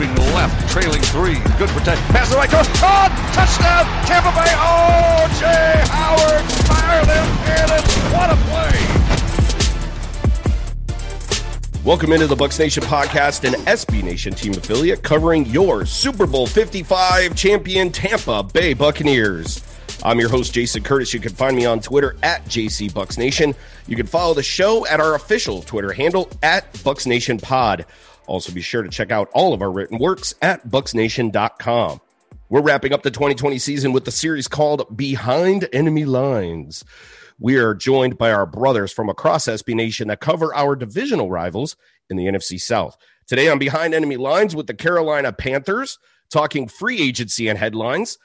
moving left, trailing three. Good protection. Pass the right coast. Caught! Oh, touchdown! Tampa Bay! Oh, Jay Howard! Fire them cannons! What a play! Welcome into the Bucs Nation podcast, an SB Nation team affiliate covering your Super Bowl 55 champion Tampa Bay Buccaneers. I'm your host, Jason Curtis. You can find me on Twitter at JC Bucs Nation. You can follow the show at our official Twitter handle at Bucs Nation Pod. Also, be sure to check out all of our written works at bucsnation.com. We're wrapping up the 2020 season with the series called Behind Enemy Lines. We are joined by our brothers from across SB Nation that cover our divisional rivals in the NFC South. Today, I'm behind enemy lines with the Carolina Panthers, talking free agency and headlines.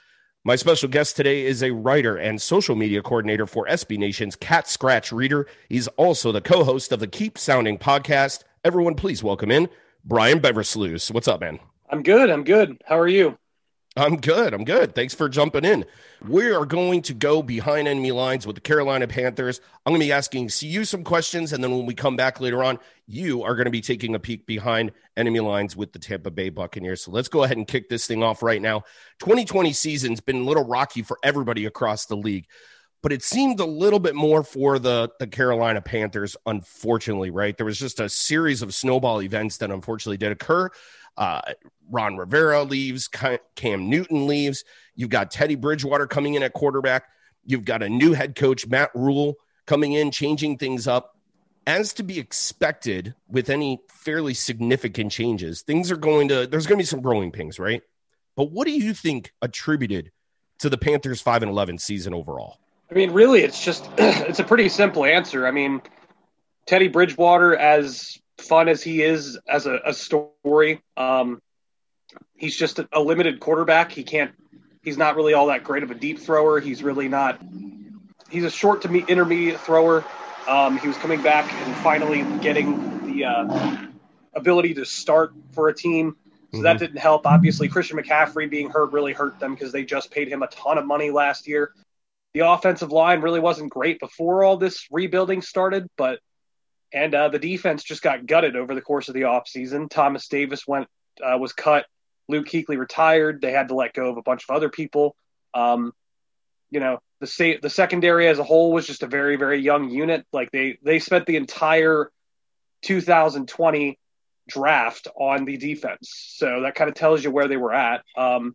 My special guest today is a writer and social media coordinator for SB Nation's Cat Scratch Reader. He's also the co host of the Keep Pounding podcast. Everyone, please welcome in Brian Beversluis. What's up, man? I'm good. I'm good. How are you? I'm good. I'm good. Thanks for jumping in. We are going to go behind enemy lines with the Carolina Panthers. I'm going to be asking you some questions, and then when we come back later on, you are going to be taking a peek behind enemy lines with the Tampa Bay Buccaneers. So let's go ahead and kick this thing off right now. 2020 season's been a little rocky for everybody across the league, but it seemed a little bit more for the the Carolina Panthers. Unfortunately, right? There was just a series of snowball events that unfortunately did occur. Uh, Ron Rivera leaves, Cam Newton leaves. You've got Teddy Bridgewater coming in at quarterback. You've got a new head coach, Matt Rhule, coming in, changing things up. As to be expected with any fairly significant changes, things are going to, there's going to be some growing pains, right? But what do you think attributed to the Panthers 5 and 11 season overall? I mean, really, it's just, it's a pretty simple answer. I mean, Teddy Bridgewater, as fun as he is as a, a story, um, he's just a, a, limited quarterback. He can't. He's not really all that great of a deep thrower. He's really not. He's a short to me intermediate thrower. Um, he was coming back and finally getting the uh, ability to start for a team. So mm-hmm. that didn't help. Obviously, Christian McCaffrey being hurt really hurt them because they just paid him a ton of money last year. The offensive line really wasn't great before all this rebuilding started, but and uh, the defense just got gutted over the course of the offseason. Thomas Davis went uh, was cut Luke Kuechly retired. They had to let go of a bunch of other people. Um, you know, the state, the secondary as a whole was just a very, very young unit. Like they, they spent the entire 2020 draft on the defense. So that kind of tells you where they were at. Um,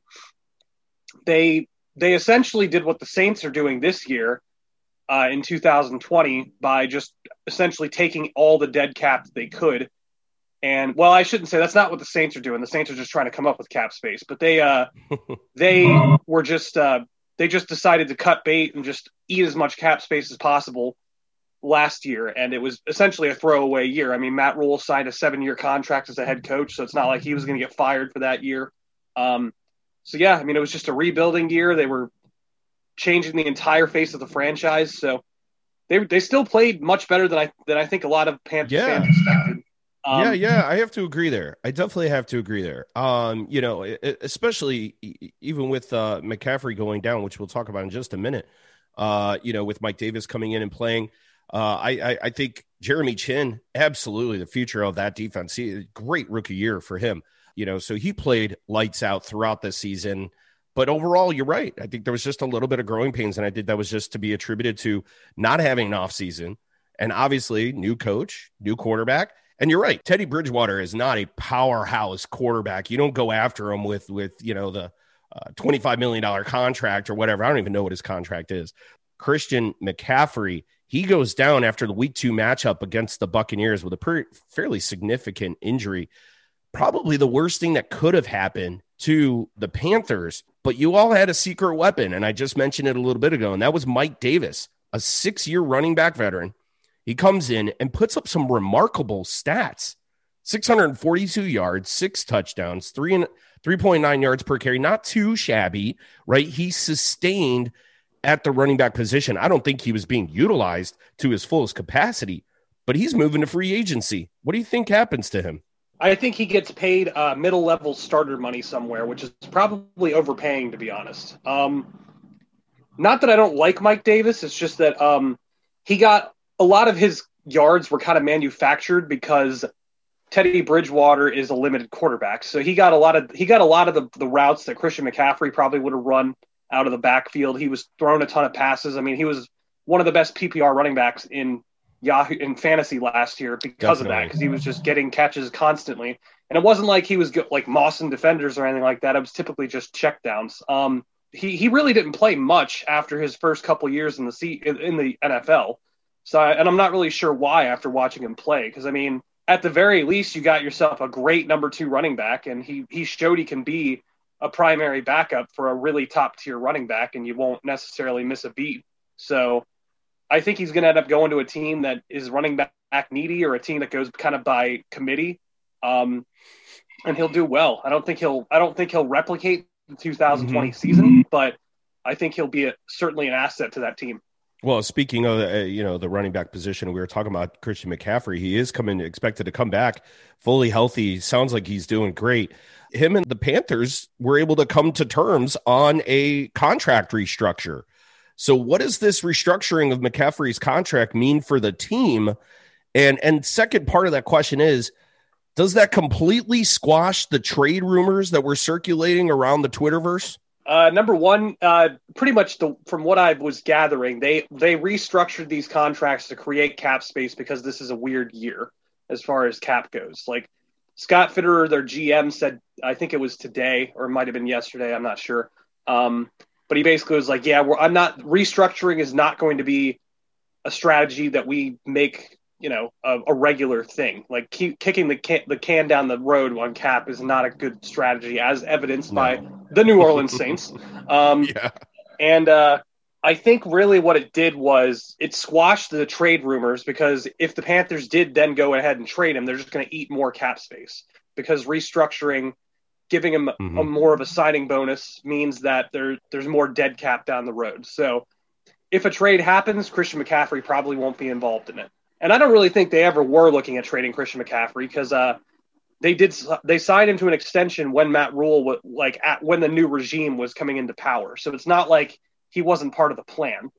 they, they essentially did what the Saints are doing this year uh, in 2020 by just essentially taking all the dead cap that they could and well, I shouldn't say that's not what the Saints are doing. The Saints are just trying to come up with cap space, but they uh they were just uh they just decided to cut bait and just eat as much cap space as possible last year, and it was essentially a throwaway year. I mean, Matt Rhule signed a seven-year contract as a head coach, so it's not like he was going to get fired for that year. Um, so yeah, I mean, it was just a rebuilding year. They were changing the entire face of the franchise, so they they still played much better than I than I think a lot of Panthers yeah. fans expected. Um, yeah, yeah, I have to agree there. I definitely have to agree there. Um, you know, especially even with uh, McCaffrey going down, which we'll talk about in just a minute. Uh, you know, with Mike Davis coming in and playing, uh, I, I, I think Jeremy Chinn absolutely the future of that defense. He, great rookie year for him. You know, so he played lights out throughout the season. But overall, you're right. I think there was just a little bit of growing pains, and I think that was just to be attributed to not having an off season, and obviously new coach, new quarterback and you're right. Teddy Bridgewater is not a powerhouse quarterback. You don't go after him with with you know the uh, twenty five million dollar contract or whatever. I don't even know what his contract is. Christian McCaffrey he goes down after the week two matchup against the Buccaneers with a pretty, fairly significant injury. Probably the worst thing that could have happened to the Panthers, but you all had a secret weapon. And I just mentioned it a little bit ago, and that was Mike Davis, a six year running back veteran he comes in and puts up some remarkable stats 642 yards, six touchdowns, three and 3.9 yards per carry. Not too shabby, right? He sustained at the running back position. I don't think he was being utilized to his fullest capacity, but he's moving to free agency. What do you think happens to him? I think he gets paid uh, middle level starter money somewhere, which is probably overpaying, to be honest. Um, not that I don't like Mike Davis, it's just that um, he got a lot of his yards were kind of manufactured because Teddy Bridgewater is a limited quarterback, so he got a lot of he got a lot of the, the routes that Christian McCaffrey probably would have run out of the backfield. He was throwing a ton of passes. I mean, he was one of the best PPR running backs in Yahoo in fantasy last year because Definitely. of that, because he was just getting catches constantly. And it wasn't like he was like mossing defenders or anything like that. It was typically just checkdowns. Um, he he really didn't play much after his first couple years in the C, in the NFL. So, and I'm not really sure why after watching him play, because I mean, at the very least, you got yourself a great number two running back, and he he showed he can be a primary backup for a really top tier running back, and you won't necessarily miss a beat. So, I think he's going to end up going to a team that is running back needy or a team that goes kind of by committee, um, and he'll do well. I don't think he'll I don't think he'll replicate the 2020 mm-hmm. season, but I think he'll be a, certainly an asset to that team. Well, speaking of uh, you know the running back position, we were talking about Christian McCaffrey. He is coming expected to come back fully healthy. Sounds like he's doing great. Him and the Panthers were able to come to terms on a contract restructure. So, what does this restructuring of McCaffrey's contract mean for the team? And and second part of that question is, does that completely squash the trade rumors that were circulating around the Twitterverse? Uh, number one, uh, pretty much the, from what I was gathering, they they restructured these contracts to create cap space because this is a weird year as far as cap goes. Like Scott Fitterer, their GM, said, I think it was today or it might have been yesterday. I'm not sure. Um, but he basically was like, "Yeah, I'm not restructuring is not going to be a strategy that we make you know a, a regular thing. Like keep kicking the can, the can down the road on cap is not a good strategy, as evidenced no. by the New Orleans Saints. Um, yeah. And uh, I think really what it did was it squashed the trade rumors because if the Panthers did then go ahead and trade him, they're just going to eat more cap space because restructuring, giving him mm-hmm. a more of a signing bonus means that there there's more dead cap down the road. So if a trade happens, Christian McCaffrey probably won't be involved in it. And I don't really think they ever were looking at trading Christian McCaffrey because uh, they did they signed him to an extension when Matt Rhule was like at, when the new regime was coming into power. So it's not like he wasn't part of the plan.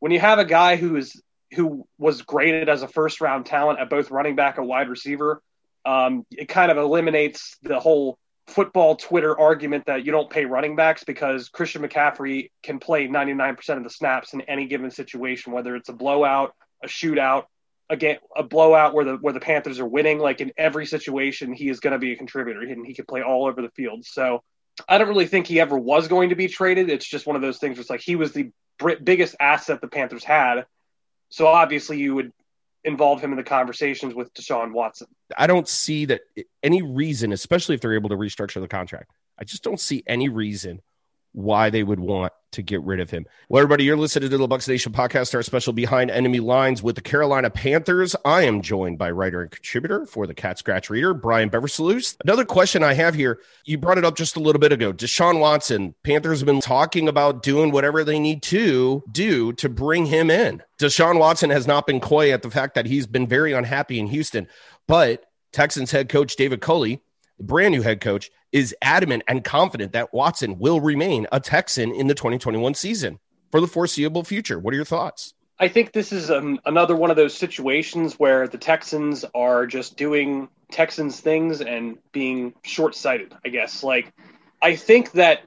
When you have a guy who is who was graded as a first round talent at both running back and wide receiver, um, it kind of eliminates the whole football Twitter argument that you don't pay running backs because Christian McCaffrey can play 99% of the snaps in any given situation, whether it's a blowout, a shootout, again a blowout where the where the Panthers are winning, like in every situation, he is going to be a contributor and he can play all over the field. So I don't really think he ever was going to be traded. It's just one of those things. Where it's like he was the biggest asset the Panthers had, so obviously you would involve him in the conversations with Deshaun Watson. I don't see that any reason, especially if they're able to restructure the contract. I just don't see any reason why they would want to get rid of him. Well, everybody, you're listening to the Bucs Nation podcast, our special Behind Enemy Lines with the Carolina Panthers. I am joined by writer and contributor for the Cat Scratch Reader, Brian Beversluis. Another question I have here, you brought it up just a little bit ago. Deshaun Watson, Panthers have been talking about doing whatever they need to do to bring him in. Deshaun Watson has not been coy at the fact that he's been very unhappy in Houston, but Texans head coach David Culley the brand new head coach, is adamant and confident that Watson will remain a Texan in the 2021 season for the foreseeable future. What are your thoughts? I think this is um, another one of those situations where the Texans are just doing Texans things and being short sighted, I guess. Like, I think that.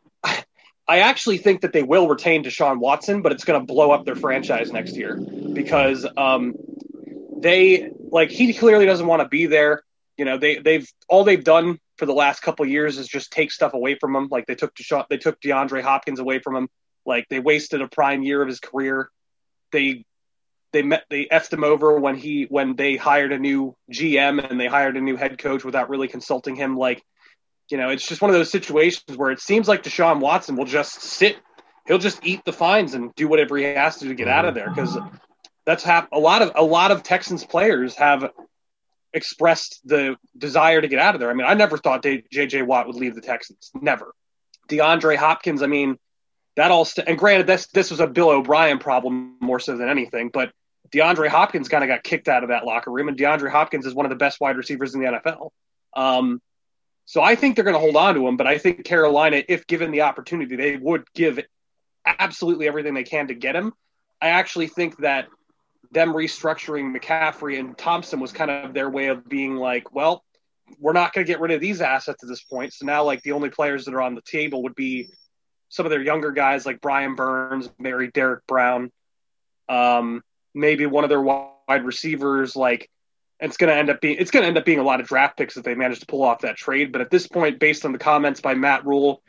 I actually think that they will retain Deshaun Watson, but it's going to blow up their franchise next year because um, they like he clearly doesn't want to be there. You know, they they've all they've done for the last couple years is just take stuff away from him. Like they took Deshaun, they took DeAndre Hopkins away from him. Like they wasted a prime year of his career. They they met they effed him over when he when they hired a new GM and they hired a new head coach without really consulting him. Like, you know, it's just one of those situations where it seems like Deshaun Watson will just sit, he'll just eat the fines and do whatever he has to to get out of there because that's hap- a lot of a lot of Texans players have expressed the desire to get out of there. I mean, I never thought J.J. Watt would leave the Texans. Never. DeAndre Hopkins, I mean, that all, st- and granted, this, this was a Bill O'Brien problem more so than anything, but DeAndre Hopkins kind of got kicked out of that locker room, and DeAndre Hopkins is one of the best wide receivers in the NFL. Um, so I think they're going to hold on to him, but I think Carolina, if given the opportunity, they would give absolutely everything they can to get him. I actually think that them restructuring McCaffrey and Thompson was kind of their way of being like, well, we're not going to get rid of these assets at this point. So now, like the only players that are on the table would be some of their younger guys like Brian Burns, Mary Derrick Brown, um, maybe one of their wide receivers. Like, it's going to end up being it's going to end up being a lot of draft picks if they manage to pull off that trade. But at this point, based on the comments by Matt Rhule,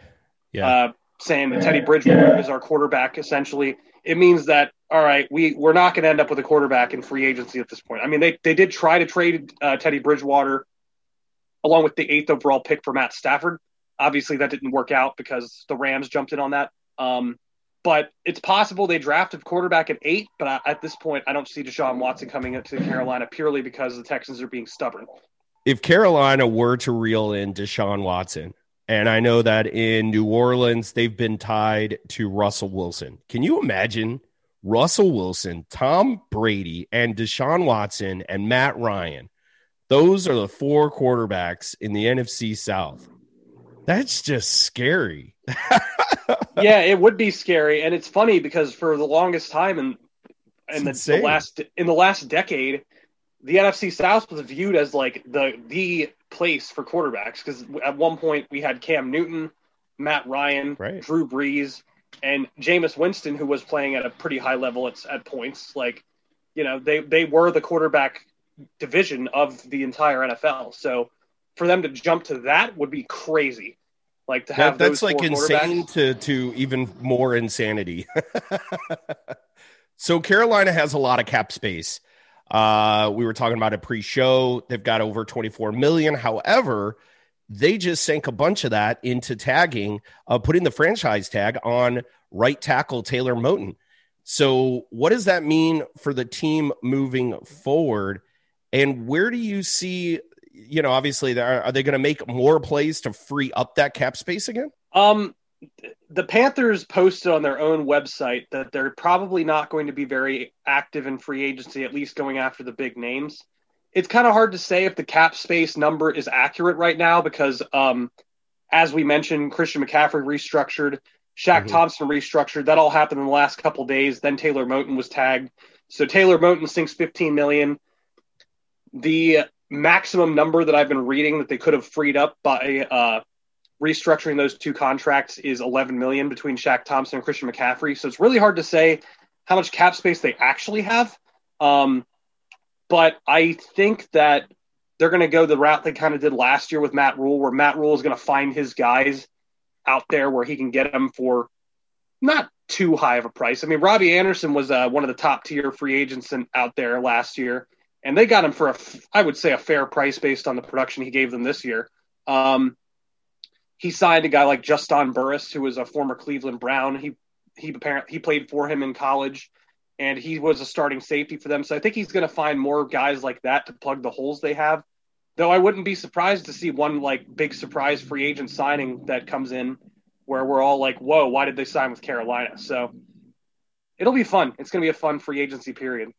yeah. uh, saying that Teddy Bridgewater is our quarterback, essentially, it means that all right, we we're not going to end up with a quarterback in free agency at this point. I mean, they they did try to trade uh, Teddy Bridgewater along with the eighth overall pick for Matt Stafford. Obviously, that didn't work out because the Rams jumped in on that. Um, but it's possible they drafted quarterback at eight. But at this point, I don't see Deshaun Watson coming into Carolina purely because the Texans are being stubborn. If Carolina were to reel in Deshaun Watson, and I know that in New Orleans they've been tied to Russell Wilson. Can you imagine Russell Wilson, Tom Brady, and Deshaun Watson and Matt Ryan? Those are the four quarterbacks in the NFC South. That's just scary. yeah, it would be scary, and it's funny because for the longest time in in the, the, last in the last decade, the NFC South was viewed as like the the place for quarterbacks because at one point we had Cam Newton, Matt Ryan, right. Drew Brees, and Jameis Winston, who was playing at a pretty high level at, at points. Like, you know, they they were the quarterback division of the entire NFL. So for them to jump to that would be crazy. Like to have that, that's like insane to to even more insanity. so Carolina has a lot of cap space. Uh, we were talking about a pre-show. They've got over 24 million. However, they just sank a bunch of that into tagging, uh, putting the franchise tag on right tackle Taylor Moton. So, what does that mean for the team moving forward? And where do you see you know, obviously, are they going to make more plays to free up that cap space again? Um, the Panthers posted on their own website that they're probably not going to be very active in free agency, at least going after the big names. It's kind of hard to say if the cap space number is accurate right now because, um, as we mentioned, Christian McCaffrey restructured, Shaq mm-hmm. Thompson restructured. That all happened in the last couple days. Then Taylor Moton was tagged. So Taylor Moton sinks 15 million. The maximum number that I've been reading that they could have freed up by uh, restructuring those two contracts is 11 million between Shaq Thompson and Christian McCaffrey. So it's really hard to say how much cap space they actually have. Um, but I think that they're going to go the route they kind of did last year with Matt Rhule, where Matt Rhule is going to find his guys out there where he can get them for not too high of a price. I mean, Robbie Anderson was uh, one of the top tier free agents in, out there last year and they got him for a, I would say, a fair price based on the production he gave them this year. Um, he signed a guy like Juston Burris, who was a former Cleveland Brown. He he apparently he played for him in college, and he was a starting safety for them. So I think he's going to find more guys like that to plug the holes they have. Though I wouldn't be surprised to see one like big surprise free agent signing that comes in, where we're all like, "Whoa, why did they sign with Carolina?" So it'll be fun. It's going to be a fun free agency period.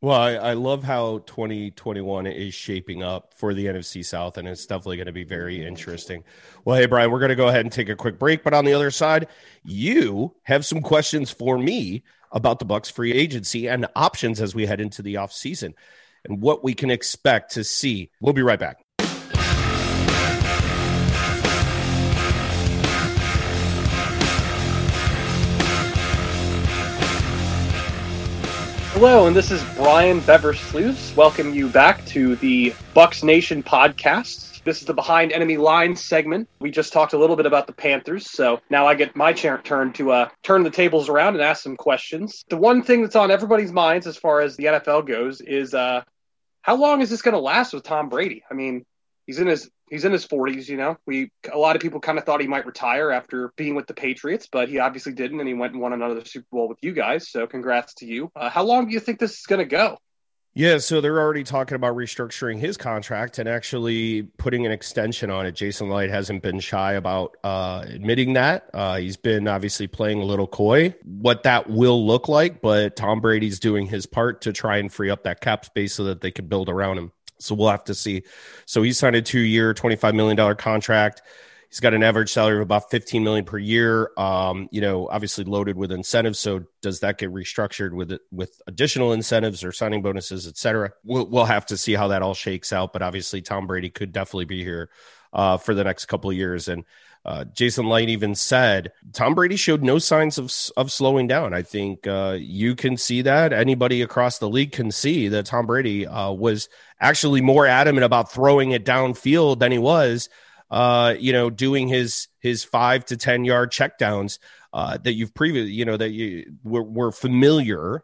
Well, I, I, love how 2021 is shaping up for the NFC South, and it's definitely going to be very interesting. Well, hey, Brian, we're going to go ahead and take a quick break, but on the other side, you have some questions for me about the Bucs free agency and options as we head into the off season and what we can expect to see. We'll be right back. Hello, and this is Brian Beversluis. Welcome you back to the Bucs Nation podcast. This is the Behind Enemy Lines segment. We just talked a little bit about the Panthers, so now I get my turn to uh, turn the tables around and ask some questions. The one thing that's on everybody's minds as far as the NFL goes is uh, how long is this going to last with Tom Brady? I mean, he's in his he's in his 40s, you know. We a lot of people kind of thought he might retire after being with the Patriots, but he obviously didn't, and he went and won another Super Bowl with you guys. So congrats to you. Uh, how long do you think this is going to go? Yeah, so they're already talking about restructuring his contract and actually putting an extension on it. Jason Licht hasn't been shy about uh, admitting that. Uh, he's been obviously playing a little coy, what that will look like, but Tom Brady's doing his part to try and free up that cap space so that they can build around him. So we'll have to see. So he signed a two year, $25 million contract. He's got an average salary of about 15 million per year. Um, you know, obviously loaded with incentives. So does that get restructured with with additional incentives or signing bonuses, et cetera? We'll, we'll have to see how that all shakes out. But obviously, Tom Brady could definitely be here uh, for the next couple of years. And uh, Jason Licht even said Tom Brady showed no signs of of slowing down. I think uh, you can see that. Anybody across the league can see that Tom Brady uh, was actually more adamant about throwing it downfield than he was uh, you know, doing his his five to ten yard checkdowns uh, that you've previously, you know, that you were, were, familiar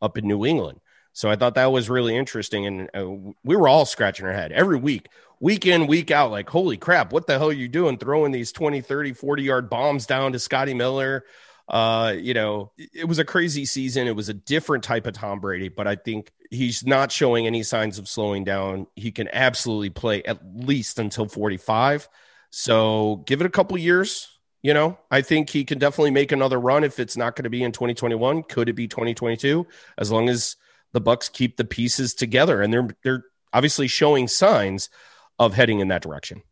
up in New England. So I thought that was really interesting, and uh, we were all scratching our head every week, week in, week out, like, holy crap, what the hell are you doing throwing these 20, 30, 40 yard bombs down to Scotty Miller? Uh, you know, it was a crazy season. It was a different type of Tom Brady, but I think he's not showing any signs of slowing down. He can absolutely play at least until 45. So give it a couple years. You know, I think he can definitely make another run if it's not going to be in 2021. Could it be 2022? As long as the Bucs keep the pieces together, and they're they're obviously showing signs of heading in that direction.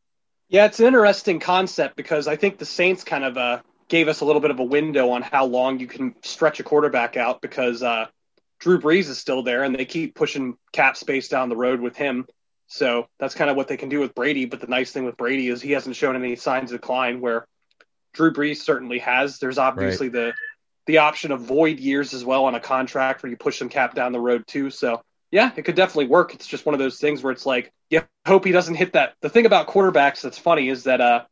Yeah, it's an interesting concept because I think the Saints kind of uh, gave us a little bit of a window on how long you can stretch a quarterback out because uh, Drew Brees is still there, and they keep pushing cap space down the road with him. So that's kind of what they can do with Brady. But the nice thing with Brady is he hasn't shown any signs of decline, where Drew Brees certainly has. There's obviously right. the the option of void years as well on a contract where you push some cap down the road too. So yeah, it could definitely work. It's just one of those things where it's like, you hope he doesn't hit that. The thing about quarterbacks that's funny is that uh,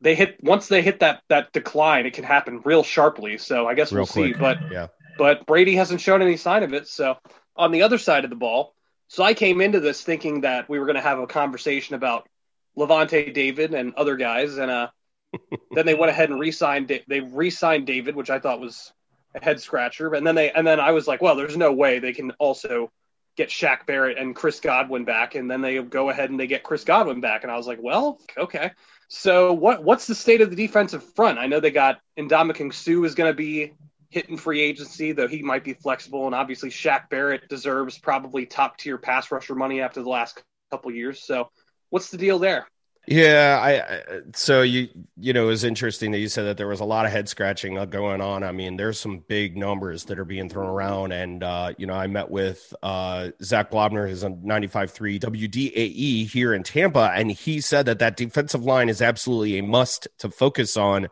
they hit once they hit that that decline, it can happen real sharply. So I guess real we'll quick. see. But yeah but Brady hasn't shown any sign of it. So on the other side of the ball, so I came into this thinking that we were going to have a conversation about Lavonte David and other guys, and uh, then they went ahead and re-signed. They re-signed David, which I thought was a head scratcher. And then they and then I was like, well, there's no way they can also get Shaq Barrett and Chris Godwin back, and then they go ahead and they get Chris Godwin back, and I was like, well, okay. So what what's the state of the defensive front? I know they got Ndamukong Suh is going to be hitting free agency, though he might be flexible. And obviously, Shaq Barrett deserves probably top tier pass rusher money after the last couple years. So, what's the deal there? Yeah, I so you you know it was interesting that you said that there was a lot of head scratching going on. I mean, there's some big numbers that are being thrown around, and uh, you know I met with uh, Zach Blobner, who's on 95.3 WDAE here in Tampa, and he said that that defensive line is absolutely a must to focus on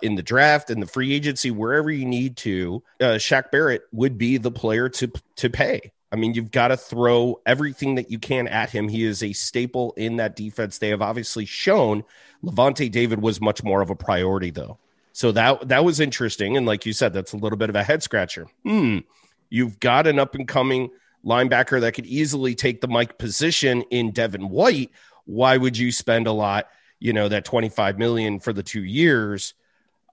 in the draft and the free agency, wherever you need to, uh, Shaq Barrett would be the player to to pay. I mean, you've got to throw everything that you can at him. He is a staple in that defense. They have obviously shown Lavonte David was much more of a priority, though. So that that was interesting, and like you said, that's a little bit of a head scratcher. Hmm, you've got an up and coming linebacker that could easily take the Mike position in Devin White. Why would you spend a lot? You know that twenty five million for the two years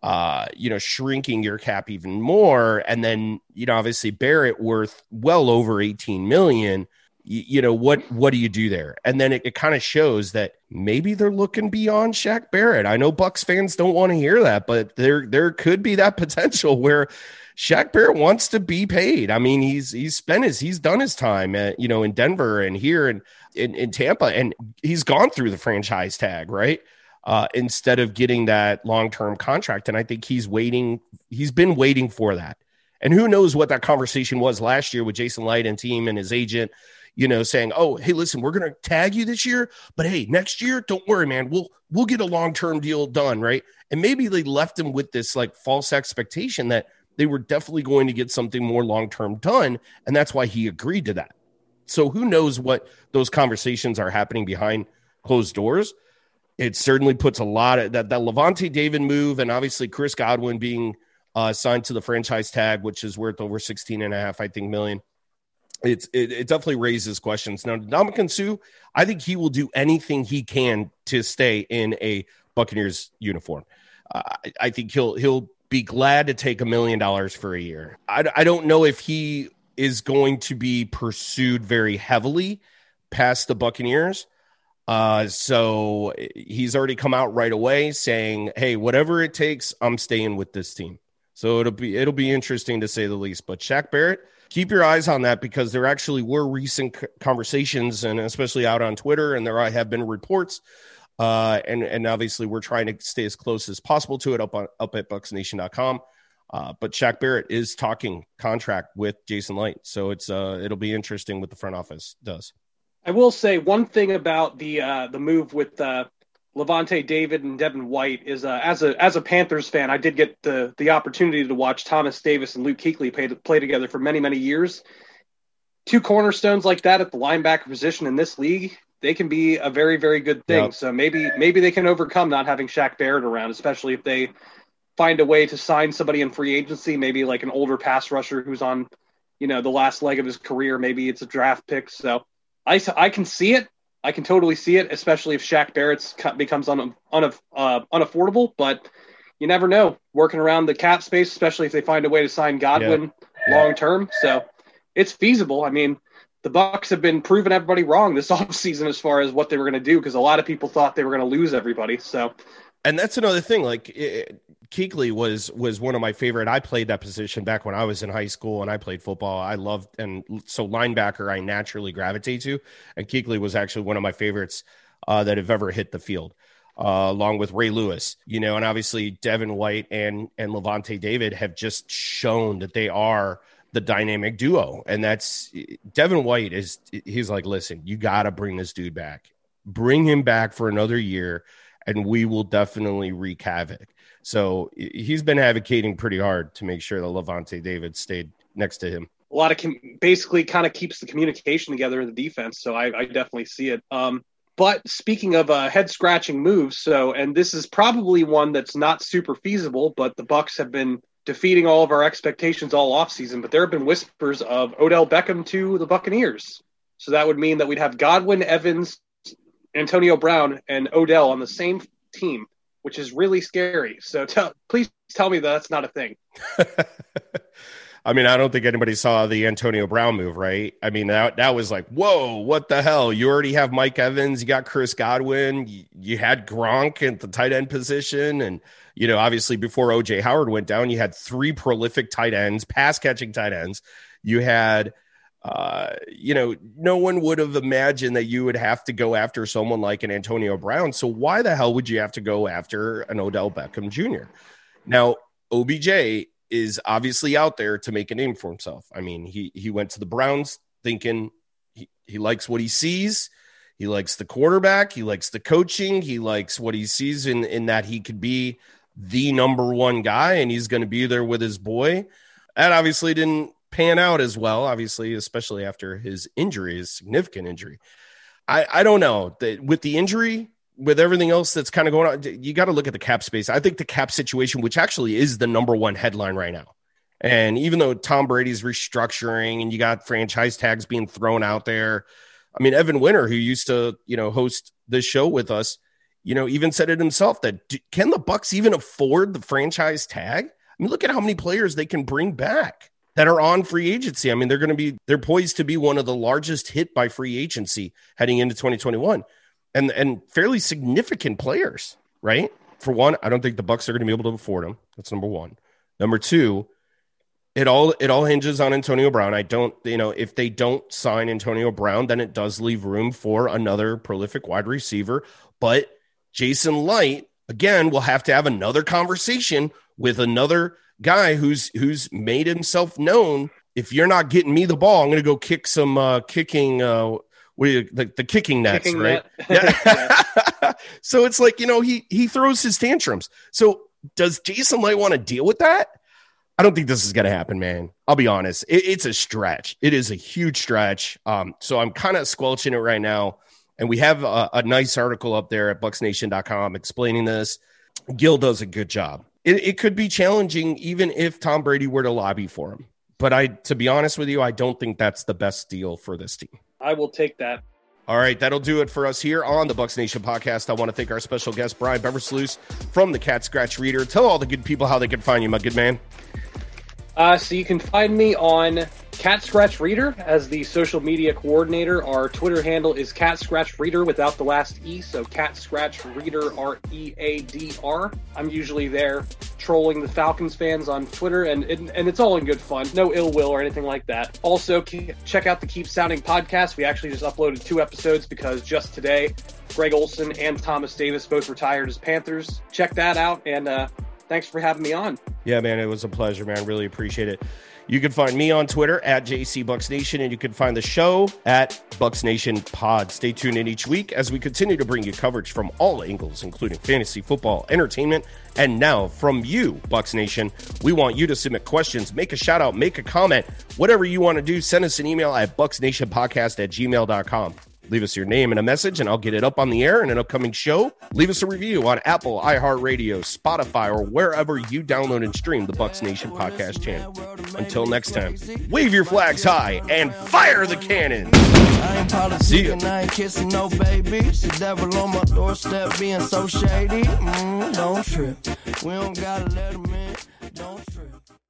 uh, you know, shrinking your cap even more. And then, you know, obviously Barrett worth well over 18 million. You, know, what what do you do there? And then it, it kind of shows that maybe they're looking beyond Shaq Barrett. I know Bucs fans don't want to hear that, but there there could be that potential where Shaq Barrett wants to be paid. I mean, he's he's spent his he's done his time at you know in Denver and here and in, in Tampa, and he's gone through the franchise tag, right? Uh, instead of getting that long term contract. And I think he's waiting, he's been waiting for that. And who knows what that conversation was last year with Jason Licht and team and his agent, you know, saying, "Oh, hey, listen, we're going to tag you this year, but hey, next year, don't worry, man. We'll we'll get a long-term deal done, right?" And maybe they left him with this like false expectation that they were definitely going to get something more long-term done, and that's why he agreed to that. So who knows what those conversations are happening behind closed doors? It certainly puts a lot of that that Lavonte David move and obviously Chris Godwin being uh, signed to the franchise tag, which is worth over 16 and a half, I think, million. It's it, it definitely raises questions. Now, Ndamukong Suh, I think he will do anything he can to stay in a Buccaneers uniform. Uh, I, I think he'll he'll be glad to take a million dollars for a year. I, I don't know if he is going to be pursued very heavily past the Buccaneers. Uh, so he's already come out right away saying, "Hey, whatever it takes, I'm staying with this team." So it'll be it'll be interesting to say the least. But Shaq Barrett, keep your eyes on that because there actually were recent conversations, and especially out on Twitter, and there have been reports Uh, and and obviously we're trying to stay as close as possible to it up on up at bucsnation.com. Uh, but Shaq Barrett is talking contract with Jason Licht, so it's uh it'll be interesting what the front office does. I will say one thing about the uh, the move with uh, Lavonte David and Devin White is uh, as a as a Panthers fan, I did get the the opportunity to watch Thomas Davis and Luke Kuechly play, play together for many many years. Two cornerstones like that at the linebacker position in this league, they can be a very very good thing. Yep. So maybe maybe they can overcome not having Shaq Barrett around, especially if they find a way to sign somebody in free agency, maybe like an older pass rusher who's on, you know, the last leg of his career. Maybe it's a draft pick. So I I can see it. I can totally see it, especially if Shaq Barrett's becomes un, un, uh, unaffordable. But you never know. Working around the cap space, especially if they find a way to sign Godwin yeah. long term. So it's feasible. I mean, the Bucs have been proving everybody wrong this offseason as far as what they were going to do because a lot of people thought they were going to lose everybody. So, and that's another thing. Like Kuechly was was one of my favorite. I played that position back when I was in high school and I played football. I loved and so linebacker I naturally gravitate to, and Kuechly was actually one of my favorites uh, that have ever hit the field. Uh, along with Ray Lewis, you know, and obviously Devin White and and Lavonte David have just shown that they are the dynamic duo, and that's Devin White is he's like, listen, you got to bring this dude back, bring him back for another year, and we will definitely wreak havoc. So he's been advocating pretty hard to make sure that Lavonte David stayed next to him. A lot of com- basically kind of keeps the communication together in the defense. So I, I definitely see it. Um, but speaking of uh, head scratching moves, so and this is probably one that's not super feasible, but the Bucs have been defeating all of our expectations all offseason. But there have been whispers of Odell Beckham to the Buccaneers. So that would mean that we'd have Godwin, Evans, Antonio Brown, and Odell on the same team which is really scary. So tell, please tell me that that's not a thing. I mean, I don't think anybody saw the Antonio Brown move, right? I mean, that that was like, whoa, what the hell? You already have Mike Evans, you got Chris Godwin, you, you had Gronk at the tight end position, and you know, obviously before OJ Howard went down, you had three prolific tight ends, pass catching tight ends. You had uh, you know, no one would have imagined that you would have to go after someone like an Antonio Brown. So why the hell would you have to go after an Odell Beckham Jr.? Now, OBJ is obviously out there to make a name for himself. I mean, he he went to the Browns thinking he, he likes what he sees. He likes the quarterback. He likes the coaching. He likes what he sees in in that he could be the number one guy, and he's going to be there with his boy. That obviously didn't pan out as well, obviously, especially after his injury, his significant injury. I, I don't know that with the injury, with everything else that's kind of going on, you got to look at the cap space. I think the cap situation, which actually is the number one headline right now. And even though Tom Brady's restructuring and you got franchise tags being thrown out there, I mean, Evan Winter, who used to, you know, host this show with us, you know, even said it himself that can the Bucs even afford the franchise tag? I mean, look at how many players they can bring back that are on free agency. I mean, they're going to be they're poised to be one of the largest hit by free agency heading into 2021, and and fairly significant players, right? For one, I don't think the Bucs are going to be able to afford them. That's number one. Number two, it all it all hinges on Antonio Brown. I don't, you know, if they don't sign Antonio Brown, then it does leave room for another prolific wide receiver. But Jason Licht again will have to have another conversation with another guy who's who's made himself known. If you're not getting me the ball, I'm going to go kick some uh, kicking. Uh, what you, the, the kicking nets, kicking right? Net. Yeah. so it's like you know he he throws his tantrums. So does Jason Licht want to deal with that? I don't think this is going to happen, man. I'll be honest. It, it's a stretch. It is a huge stretch. Um, so I'm kind of squelching it right now. And we have a, a nice article up there at bucsnation.com explaining this. Gil does a good job it, it could be challenging even if Tom Brady were to lobby for him. But I, to be honest with you, I don't think that's the best deal for this team. I will take that. All right, that'll do it for us here on the Bucs Nation podcast. I want to thank our special guest, Brian Beversluis from the Cat Scratch Reader. Tell all the good people how they can find you, my good man. Uh, so you can find me on Cat Scratch Reader as the social media coordinator. Our Twitter handle is Cat Scratch Reader without the last E, so Cat Scratch Reader R E A D R. I'm usually there trolling the Falcons fans on Twitter, and, and, and it's all in good fun. No ill will or anything like that. Also, check out the Keep Pounding podcast. We actually just uploaded two episodes because just today, Greg Olsen and Thomas Davis both retired as Panthers. Check that out, and uh, thanks for having me on. Yeah, man, it was a pleasure, man. Really appreciate it. You can find me on Twitter at JC Bucs Nation, and you can find the show at Bucs Nation Pod. Stay tuned in each week as we continue to bring you coverage from all angles, including fantasy football, entertainment, and now from you, Bucs Nation. We want you to submit questions, make a shout out, make a comment, whatever you want to do. Send us an email at bucsnationpodcast at gmail.com. Leave us your name and a message, and I'll get it up on the air in an upcoming show. Leave us a review on Apple, iHeartRadio, Spotify, or wherever you download and stream the Bucs Nation podcast channel. Until next time, wave your flags high and fire the cannon. See you. I ain't kissing no baby. Devil on my doorstep being so shady. Mm, don't trip. We don't gotta let him in.